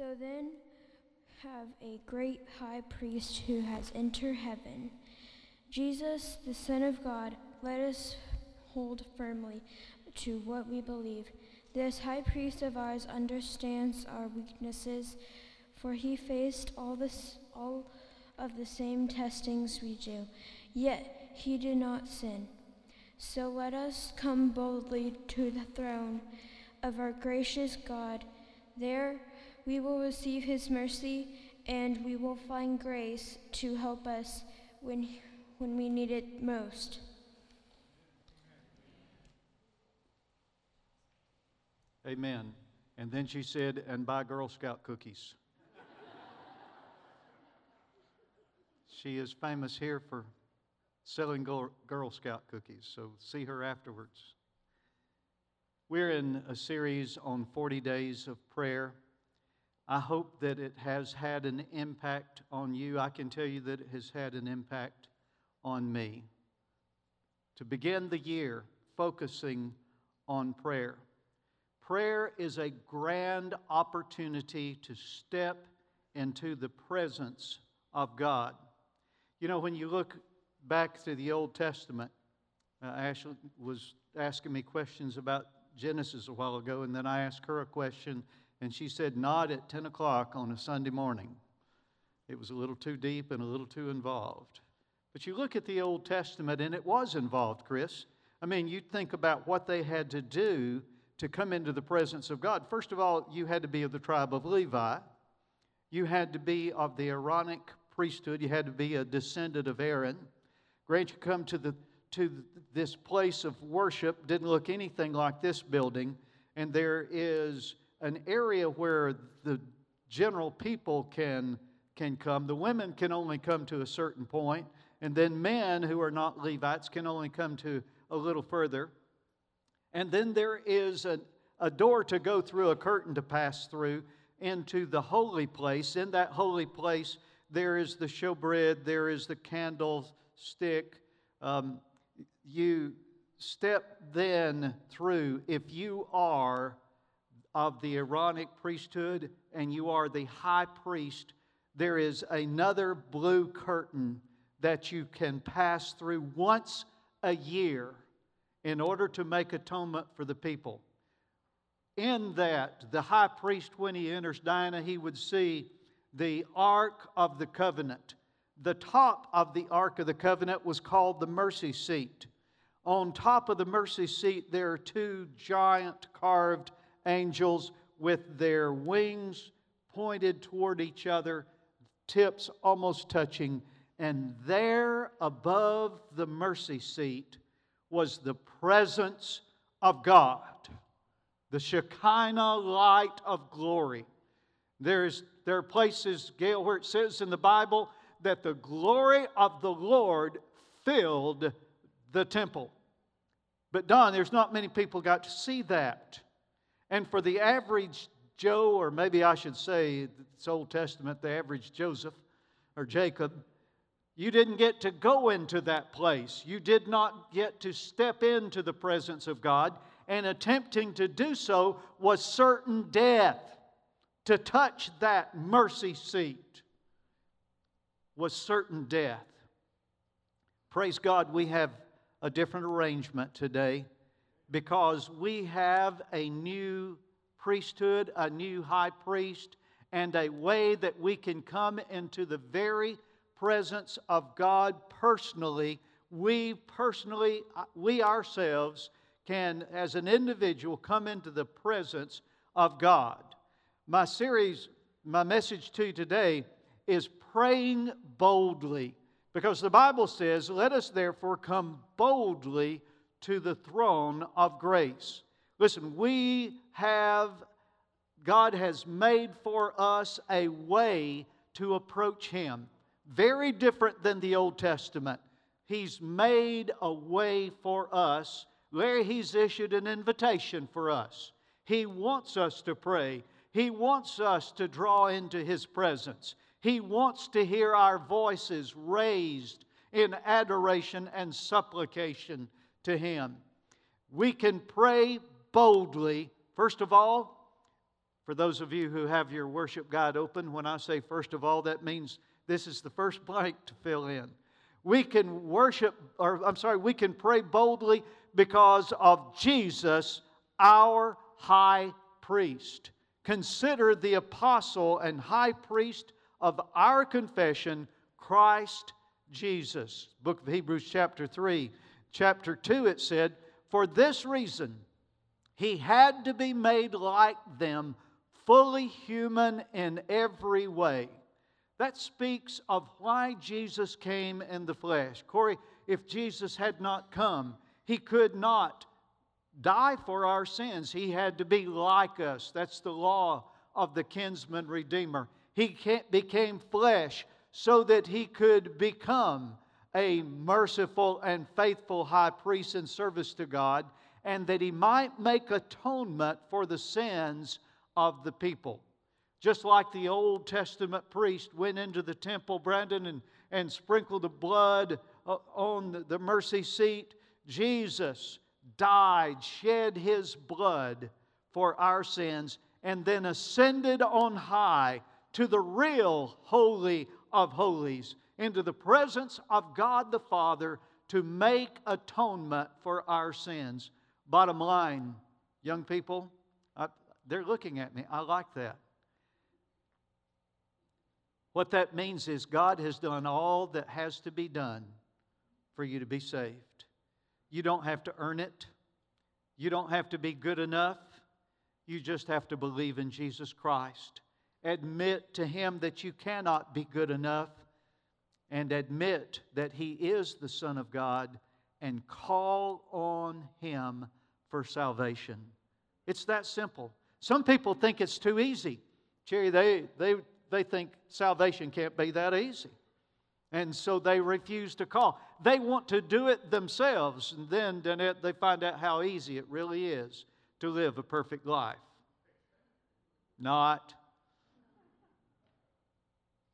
So then, have a great high priest who has entered heaven, Jesus, the Son of God. Let us hold firmly to what we believe. This high priest of ours understands our weaknesses, for he faced all this all of the same testings we do, yet he did not sin. So let us come boldly to the throne of our gracious God. There we will receive his mercy and we will find grace to help us when, when we need it most. Amen. And then she said, and buy Girl Scout cookies. she is famous here for selling Girl Scout cookies, so see her afterwards. We're in a series on 40 days of prayer. I hope that it has had an impact on you. I can tell you that it has had an impact on me. To begin the year focusing on prayer. Prayer is a grand opportunity to step into the presence of God. You know, when you look back to the Old Testament, uh, Ashley was asking me questions about Genesis a while ago, and then I asked her a question, and she said, Not at 10 o'clock on a Sunday morning. It was a little too deep and a little too involved. But you look at the Old Testament, and it was involved, Chris. I mean, you think about what they had to do to come into the presence of God. First of all, you had to be of the tribe of Levi. You had to be of the Aaronic priesthood. You had to be a descendant of Aaron. Grant you come to, the, to this place of worship, didn't look anything like this building, and there is an area where the general people can, can come. The women can only come to a certain point, and then men who are not Levites can only come to a little further. And then there is a, a door to go through, a curtain to pass through into the holy place. In that holy place, there is the showbread, there is the candlestick. Um, you step then through, if you are of the Aaronic priesthood and you are the high priest, there is another blue curtain that you can pass through once a year in order to make atonement for the people. In that, the high priest, when he enters Diana, he would see the Ark of the Covenant. The top of the Ark of the Covenant was called the mercy seat. On top of the mercy seat, there are two giant carved angels with their wings pointed toward each other, tips almost touching. And there above the mercy seat was the presence of God, the Shekinah light of glory. There's, there are places, Gail, where it says in the Bible that the glory of the Lord filled the temple. But Don, there's not many people got to see that. And for the average Joe, or maybe I should say, it's Old Testament, the average Joseph or Jacob, you didn't get to go into that place. You did not get to step into the presence of God. And attempting to do so was certain death. To touch that mercy seat was certain death. Praise God, we have a different arrangement today because we have a new priesthood, a new high priest, and a way that we can come into the very presence of God personally, we personally, uh, we ourselves can, as an individual, come into the presence of God. My series, my message to you today is praying boldly. Because the Bible says, Let us therefore come boldly to the throne of grace. Listen, we have, God has made for us a way to approach Him very different than the Old Testament. He's made a way for us. Larry, He's issued an invitation for us. He wants us to pray. He wants us to draw into His presence. He wants to hear our voices raised in adoration and supplication to Him. We can pray boldly, first of all, For those of you who have your worship guide open, when I say first of all, that means this is the first blank to fill in. We can worship, or I'm sorry, we can pray boldly because of Jesus, our high priest. Consider the apostle and high priest of our confession, Christ Jesus. Book of Hebrews, chapter 3. Chapter 2, it said, For this reason, he had to be made like them, fully human in every way. That speaks of why Jesus came in the flesh. Corey, if Jesus had not come, he could not die for our sins. He had to be like us. That's the law of the kinsman redeemer. He became flesh so that he could become a merciful and faithful high priest in service to God, and that he might make atonement for the sins of the people. Just like the Old Testament priest went into the temple, Brandon, and, and sprinkled the blood uh, on the mercy seat, Jesus died, shed his blood for our sins, and then ascended on high to the real Holy of Holies, into the presence of God the Father to make atonement for our sins. Bottom line, young people, I, they're looking at me. I like that. What that means is God has done all that has to be done for you to be saved. You don't have to earn it. You don't have to be good enough. You just have to believe in Jesus Christ. Admit to Him that you cannot be good enough and admit that He is the Son of God and call on Him for salvation. It's that simple. Some people think it's too easy. Jerry, they, they, they think salvation can't be that easy. And so they refuse to call. They want to do it themselves, and then, then they find out how easy it really is to live a perfect life. Not.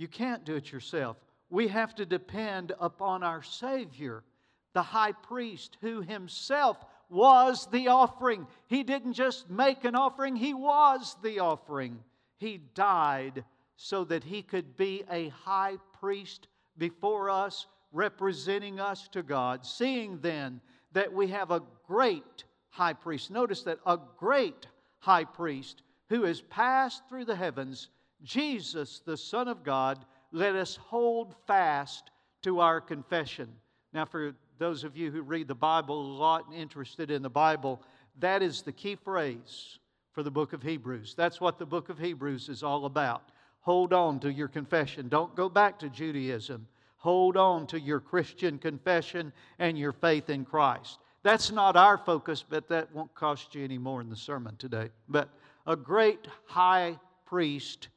You can't do it yourself. We have to depend upon our Savior, the high priest, who himself was the offering. He didn't just make an offering, he was the offering. He died so that he could be a high priest before us, representing us to God. Seeing then that we have a great high priest, notice that a great high priest who has passed through the heavens, Jesus, the Son of God, let us hold fast to our confession. Now, for those of you who read the Bible a lot and interested in the Bible, that is the key phrase for the book of Hebrews. That's what the book of Hebrews is all about. Hold on to your confession. Don't go back to Judaism. Hold on to your Christian confession and your faith in Christ. That's not our focus, but that won't cost you any more in the sermon today. But a great high priest,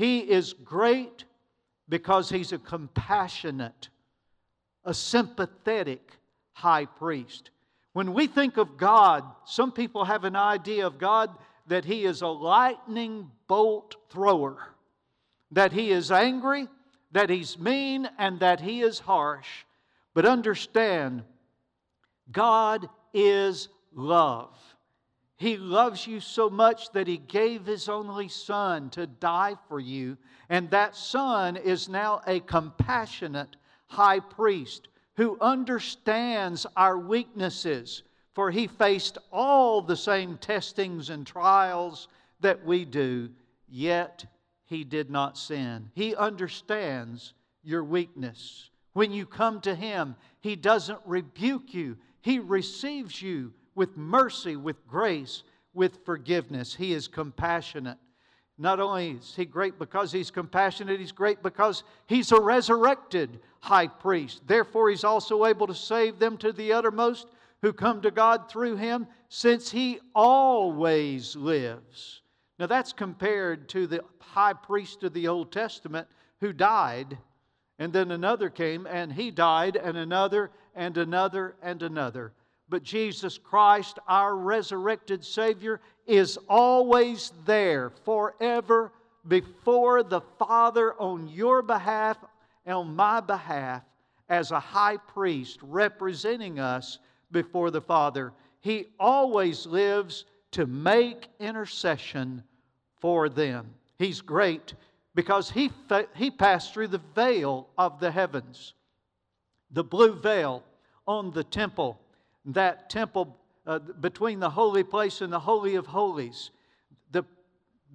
he is great because he's a compassionate, a sympathetic high priest. When we think of God, some people have an idea of God that he is a lightning bolt thrower that he is angry, that he's mean, and that he is harsh. But understand, God is love. He loves you so much that He gave His only Son to die for you. And that Son is now a compassionate high priest who understands our weaknesses, for He faced all the same testings and trials that we do, yet he did not sin. He understands your weakness. When you come to Him, He doesn't rebuke you, He receives you with mercy, with grace, with forgiveness. He is compassionate. Not only is He great because He's compassionate, He's great because He's a resurrected high priest. Therefore, He's also able to save them to the uttermost who come to God through Him, since He always lives. Now, that's compared to the high priest of the Old Testament who died, and then another came and he died, and another, and another, and another. But Jesus Christ, our resurrected Savior, is always there forever before the Father on your behalf, on my behalf, as a high priest representing us before the Father. He always lives to make intercession for them. He's great because he, fa- he passed through the veil of the heavens, the blue veil on the temple, that temple uh, between the holy place and the Holy of Holies. The,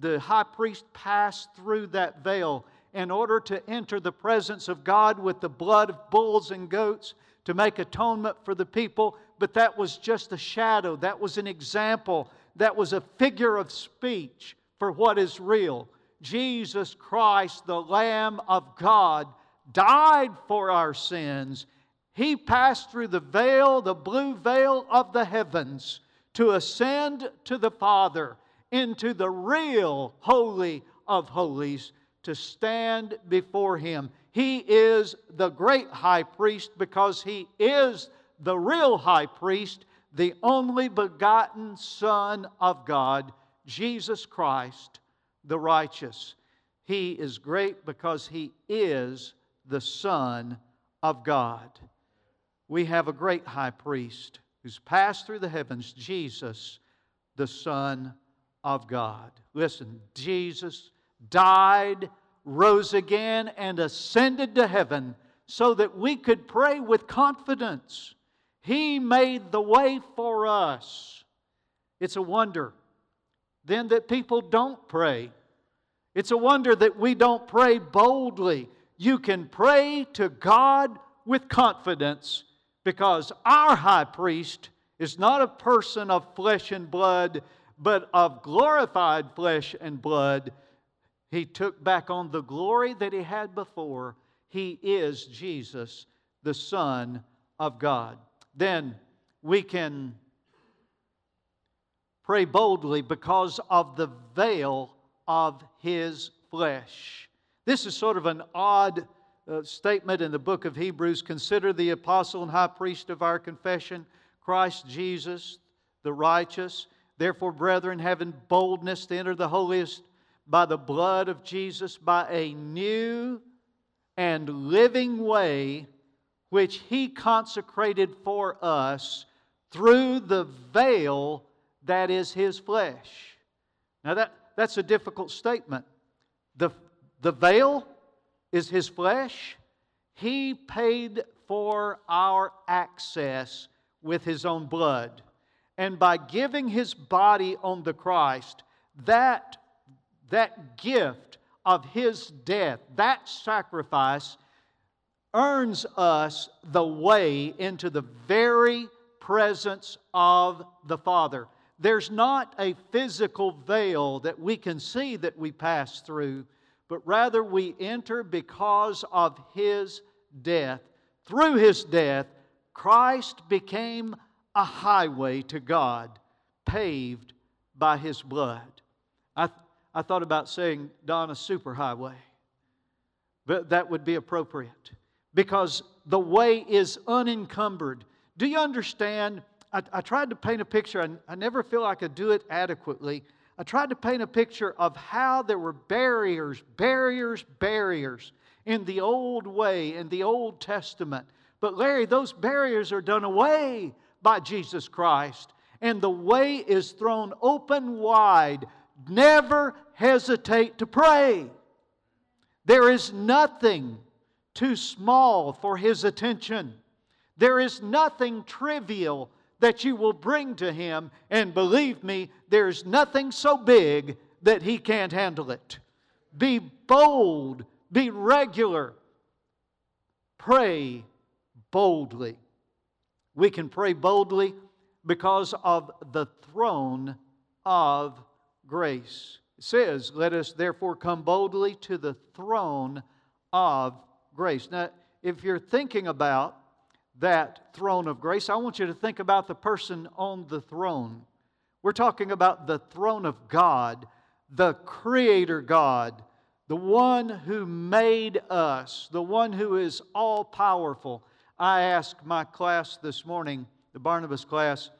the high priest passed through that veil in order to enter the presence of God with the blood of bulls and goats to make atonement for the people, but that was just a shadow. That was an example. That was a figure of speech for what is real. Jesus Christ, the Lamb of God, died for our sins. He passed through the veil, the blue veil of the heavens, to ascend to the Father into the real Holy of Holies to stand before Him. He is the great high priest because He is the real high priest, the only begotten Son of God, Jesus Christ, the righteous. He is great because He is the Son of God. We have a great high priest who's passed through the heavens, Jesus, the Son of God. Listen, Jesus died, rose again, and ascended to heaven so that we could pray with confidence. He made the way for us. It's a wonder then that people don't pray. It's a wonder that we don't pray boldly. You can pray to God with confidence because our high priest is not a person of flesh and blood, but of glorified flesh and blood he took back on the glory that he had before. He is Jesus, the Son of God. Then we can pray boldly because of the veil of his flesh. This is sort of an odd uh, statement in the book of Hebrews. Consider the apostle and high priest of our confession, Christ Jesus, the righteous. Therefore, brethren, having boldness to enter the holiest by the blood of Jesus, by a new and living way which He consecrated for us through the veil that is His flesh. Now, that, that's a difficult statement. The, the veil is His flesh. He paid for our access with His own blood. And by giving His body on the Christ, that that gift of his death, that sacrifice, earns us the way into the very presence of the Father. There's not a physical veil that we can see that we pass through, but rather we enter because of his death. Through his death, Christ became a highway to God, paved by his blood. I, I thought about saying, Don, a superhighway. But that would be appropriate because the way is unencumbered. Do you understand? I, I tried to paint a picture, and I never feel I could do it adequately. I tried to paint a picture of how there were barriers, barriers, barriers in the old way, in the Old Testament. But Larry, those barriers are done away by Jesus Christ, and the way is thrown open wide never hesitate to pray. There is nothing too small for His attention. There is nothing trivial that you will bring to Him. And believe me, there's nothing so big that He can't handle it. Be bold, be regular, pray boldly. We can pray boldly because of the throne of grace. It says, Let us therefore come boldly to the throne of grace. Now, if you're thinking about that throne of grace, I want you to think about the person on the throne. We're talking about the throne of God, the Creator God, the one who made us, the one who is all powerful. I asked my class this morning, the Barnabas class,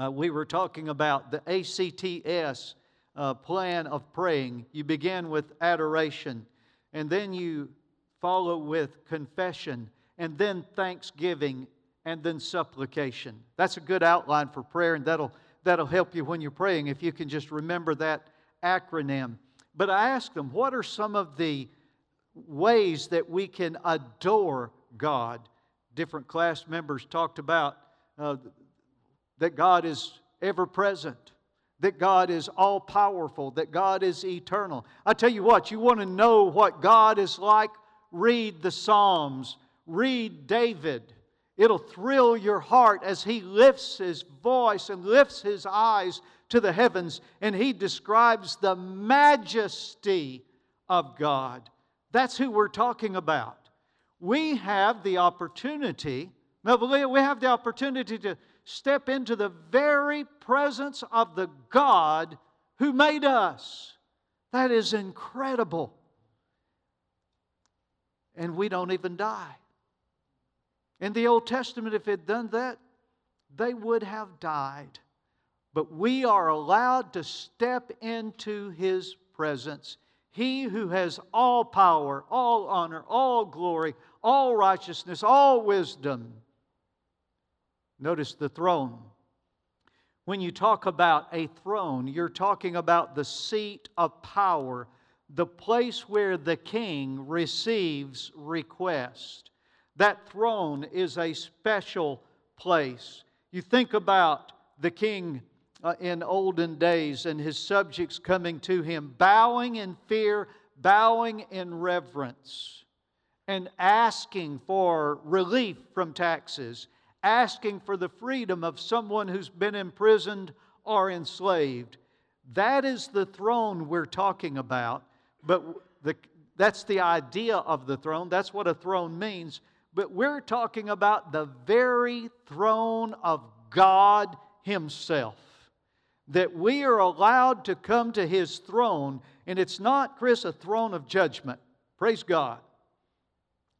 uh, we were talking about the ACTS uh, plan of praying. You begin with adoration, and then you follow with confession, and then thanksgiving, and then supplication. That's a good outline for prayer, and that'll, that'll help you when you're praying if you can just remember that acronym. But I asked them, what are some of the ways that we can adore God? Different class members talked about uh, that God is ever present, that God is all powerful, that God is eternal. I tell you what, you want to know what God is like? Read the Psalms, read David. It'll thrill your heart as he lifts his voice and lifts his eyes to the heavens and he describes the majesty of God. That's who we're talking about. We have the opportunity, Melville, we have the opportunity to step into the very presence of the God who made us. That is incredible. And we don't even die. In the Old Testament, if it done that, they would have died. But we are allowed to step into His presence. He who has all power, all honor, all glory, all righteousness, all wisdom. Notice the throne. When you talk about a throne, you're talking about the seat of power, the place where the king receives request. That throne is a special place. You think about the king uh, in olden days and his subjects coming to him, bowing in fear, bowing in reverence, and asking for relief from taxes, asking for the freedom of someone who's been imprisoned or enslaved. That is the throne we're talking about, but the, that's the idea of the throne. That's what a throne means but we're talking about the very throne of God Himself. That we are allowed to come to His throne, and it's not, Chris, a throne of judgment. Praise God.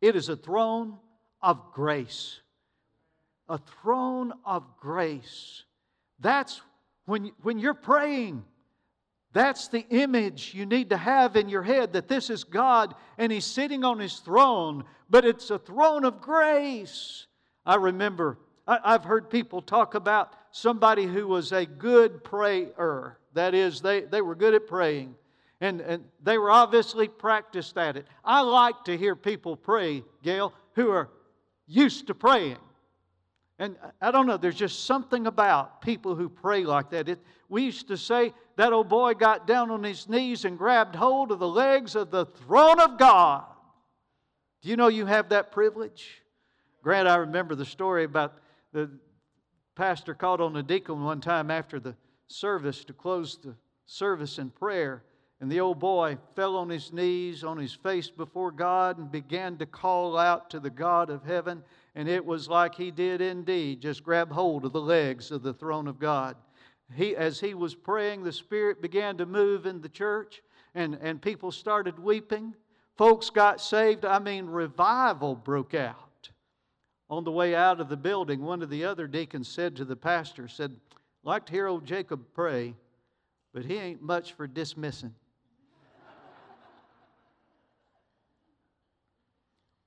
It is a throne of grace. A throne of grace. That's when, when you're praying that's the image you need to have in your head that this is God and He's sitting on His throne, but it's a throne of grace. I remember, I've heard people talk about somebody who was a good prayer. That is, they, they were good at praying and, and they were obviously practiced at it. I like to hear people pray, Gail, who are used to praying. And I don't know, there's just something about people who pray like that. It, we used to say that old boy got down on his knees and grabbed hold of the legs of the throne of God. Do you know you have that privilege? Grant, I remember the story about the pastor called on the deacon one time after the service to close the service in prayer. And the old boy fell on his knees, on his face before God, and began to call out to the God of heaven. And it was like he did indeed just grab hold of the legs of the throne of God. He, as he was praying, the Spirit began to move in the church, and, and people started weeping. Folks got saved. I mean, revival broke out. On the way out of the building, one of the other deacons said to the pastor, said, like to hear old Jacob pray, but he ain't much for dismissing.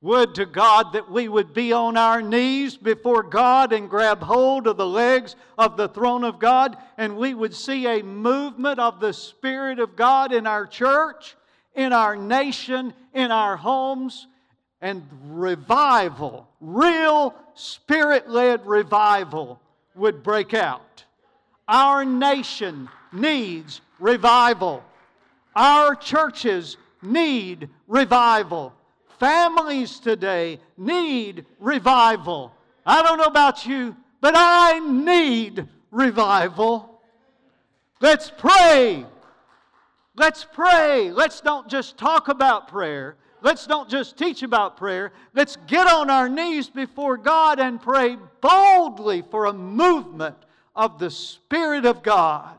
Would to God that we would be on our knees before God and grab hold of the legs of the throne of God, and we would see a movement of the Spirit of God in our church, in our nation, in our homes, and revival, real Spirit led revival would break out. Our nation needs revival. Our churches need revival. Families today need revival. I don't know about you, but I need revival. Let's pray. Let's pray. Let's don't just talk about prayer. Let's don't just teach about prayer. Let's get on our knees before God and pray boldly for a movement of the Spirit of God.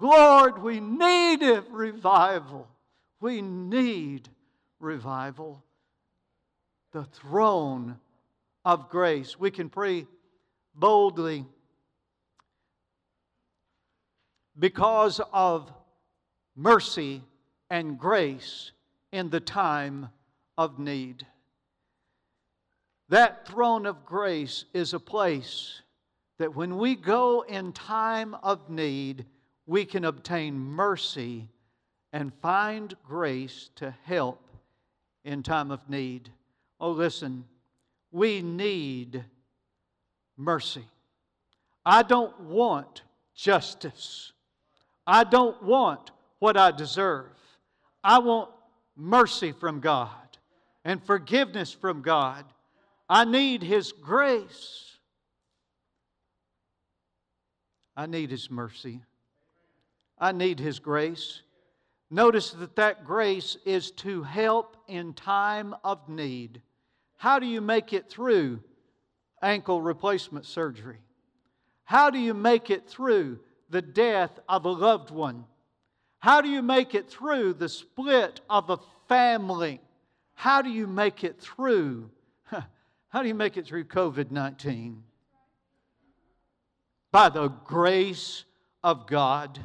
Lord, we need revival. We need revival the throne of grace. We can pray boldly because of mercy and grace in the time of need. That throne of grace is a place that when we go in time of need, we can obtain mercy and find grace to help in time of need. Oh, listen, we need mercy. I don't want justice. I don't want what I deserve. I want mercy from God and forgiveness from God. I need His grace. I need His mercy. I need His grace. Notice that that grace is to help in time of need. How do you make it through ankle replacement surgery? How do you make it through the death of a loved one? How do you make it through the split of a family? How do you make it through? How do you make it through COVID 19? By the grace of God.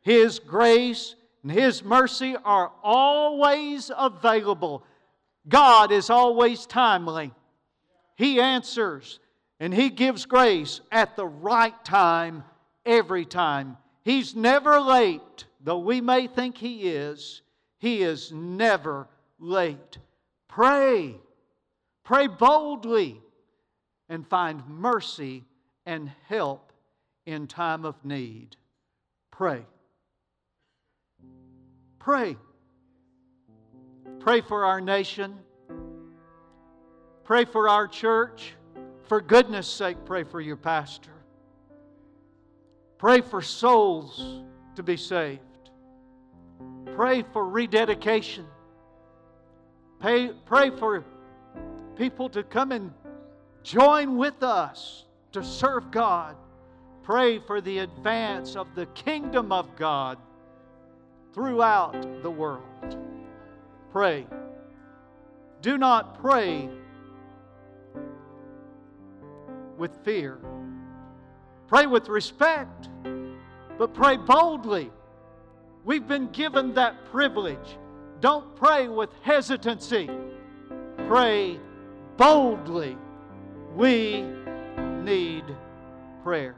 His grace and His mercy are always available. God is always timely. He answers and He gives grace at the right time every time. He's never late, though we may think He is. He is never late. Pray. Pray boldly and find mercy and help in time of need. Pray. Pray. Pray for our nation. Pray for our church. For goodness sake, pray for your pastor. Pray for souls to be saved. Pray for rededication. Pray, pray for people to come and join with us to serve God. Pray for the advance of the kingdom of God throughout the world. Pray. Do not pray with fear. Pray with respect, but pray boldly. We've been given that privilege. Don't pray with hesitancy. Pray boldly. We need prayer.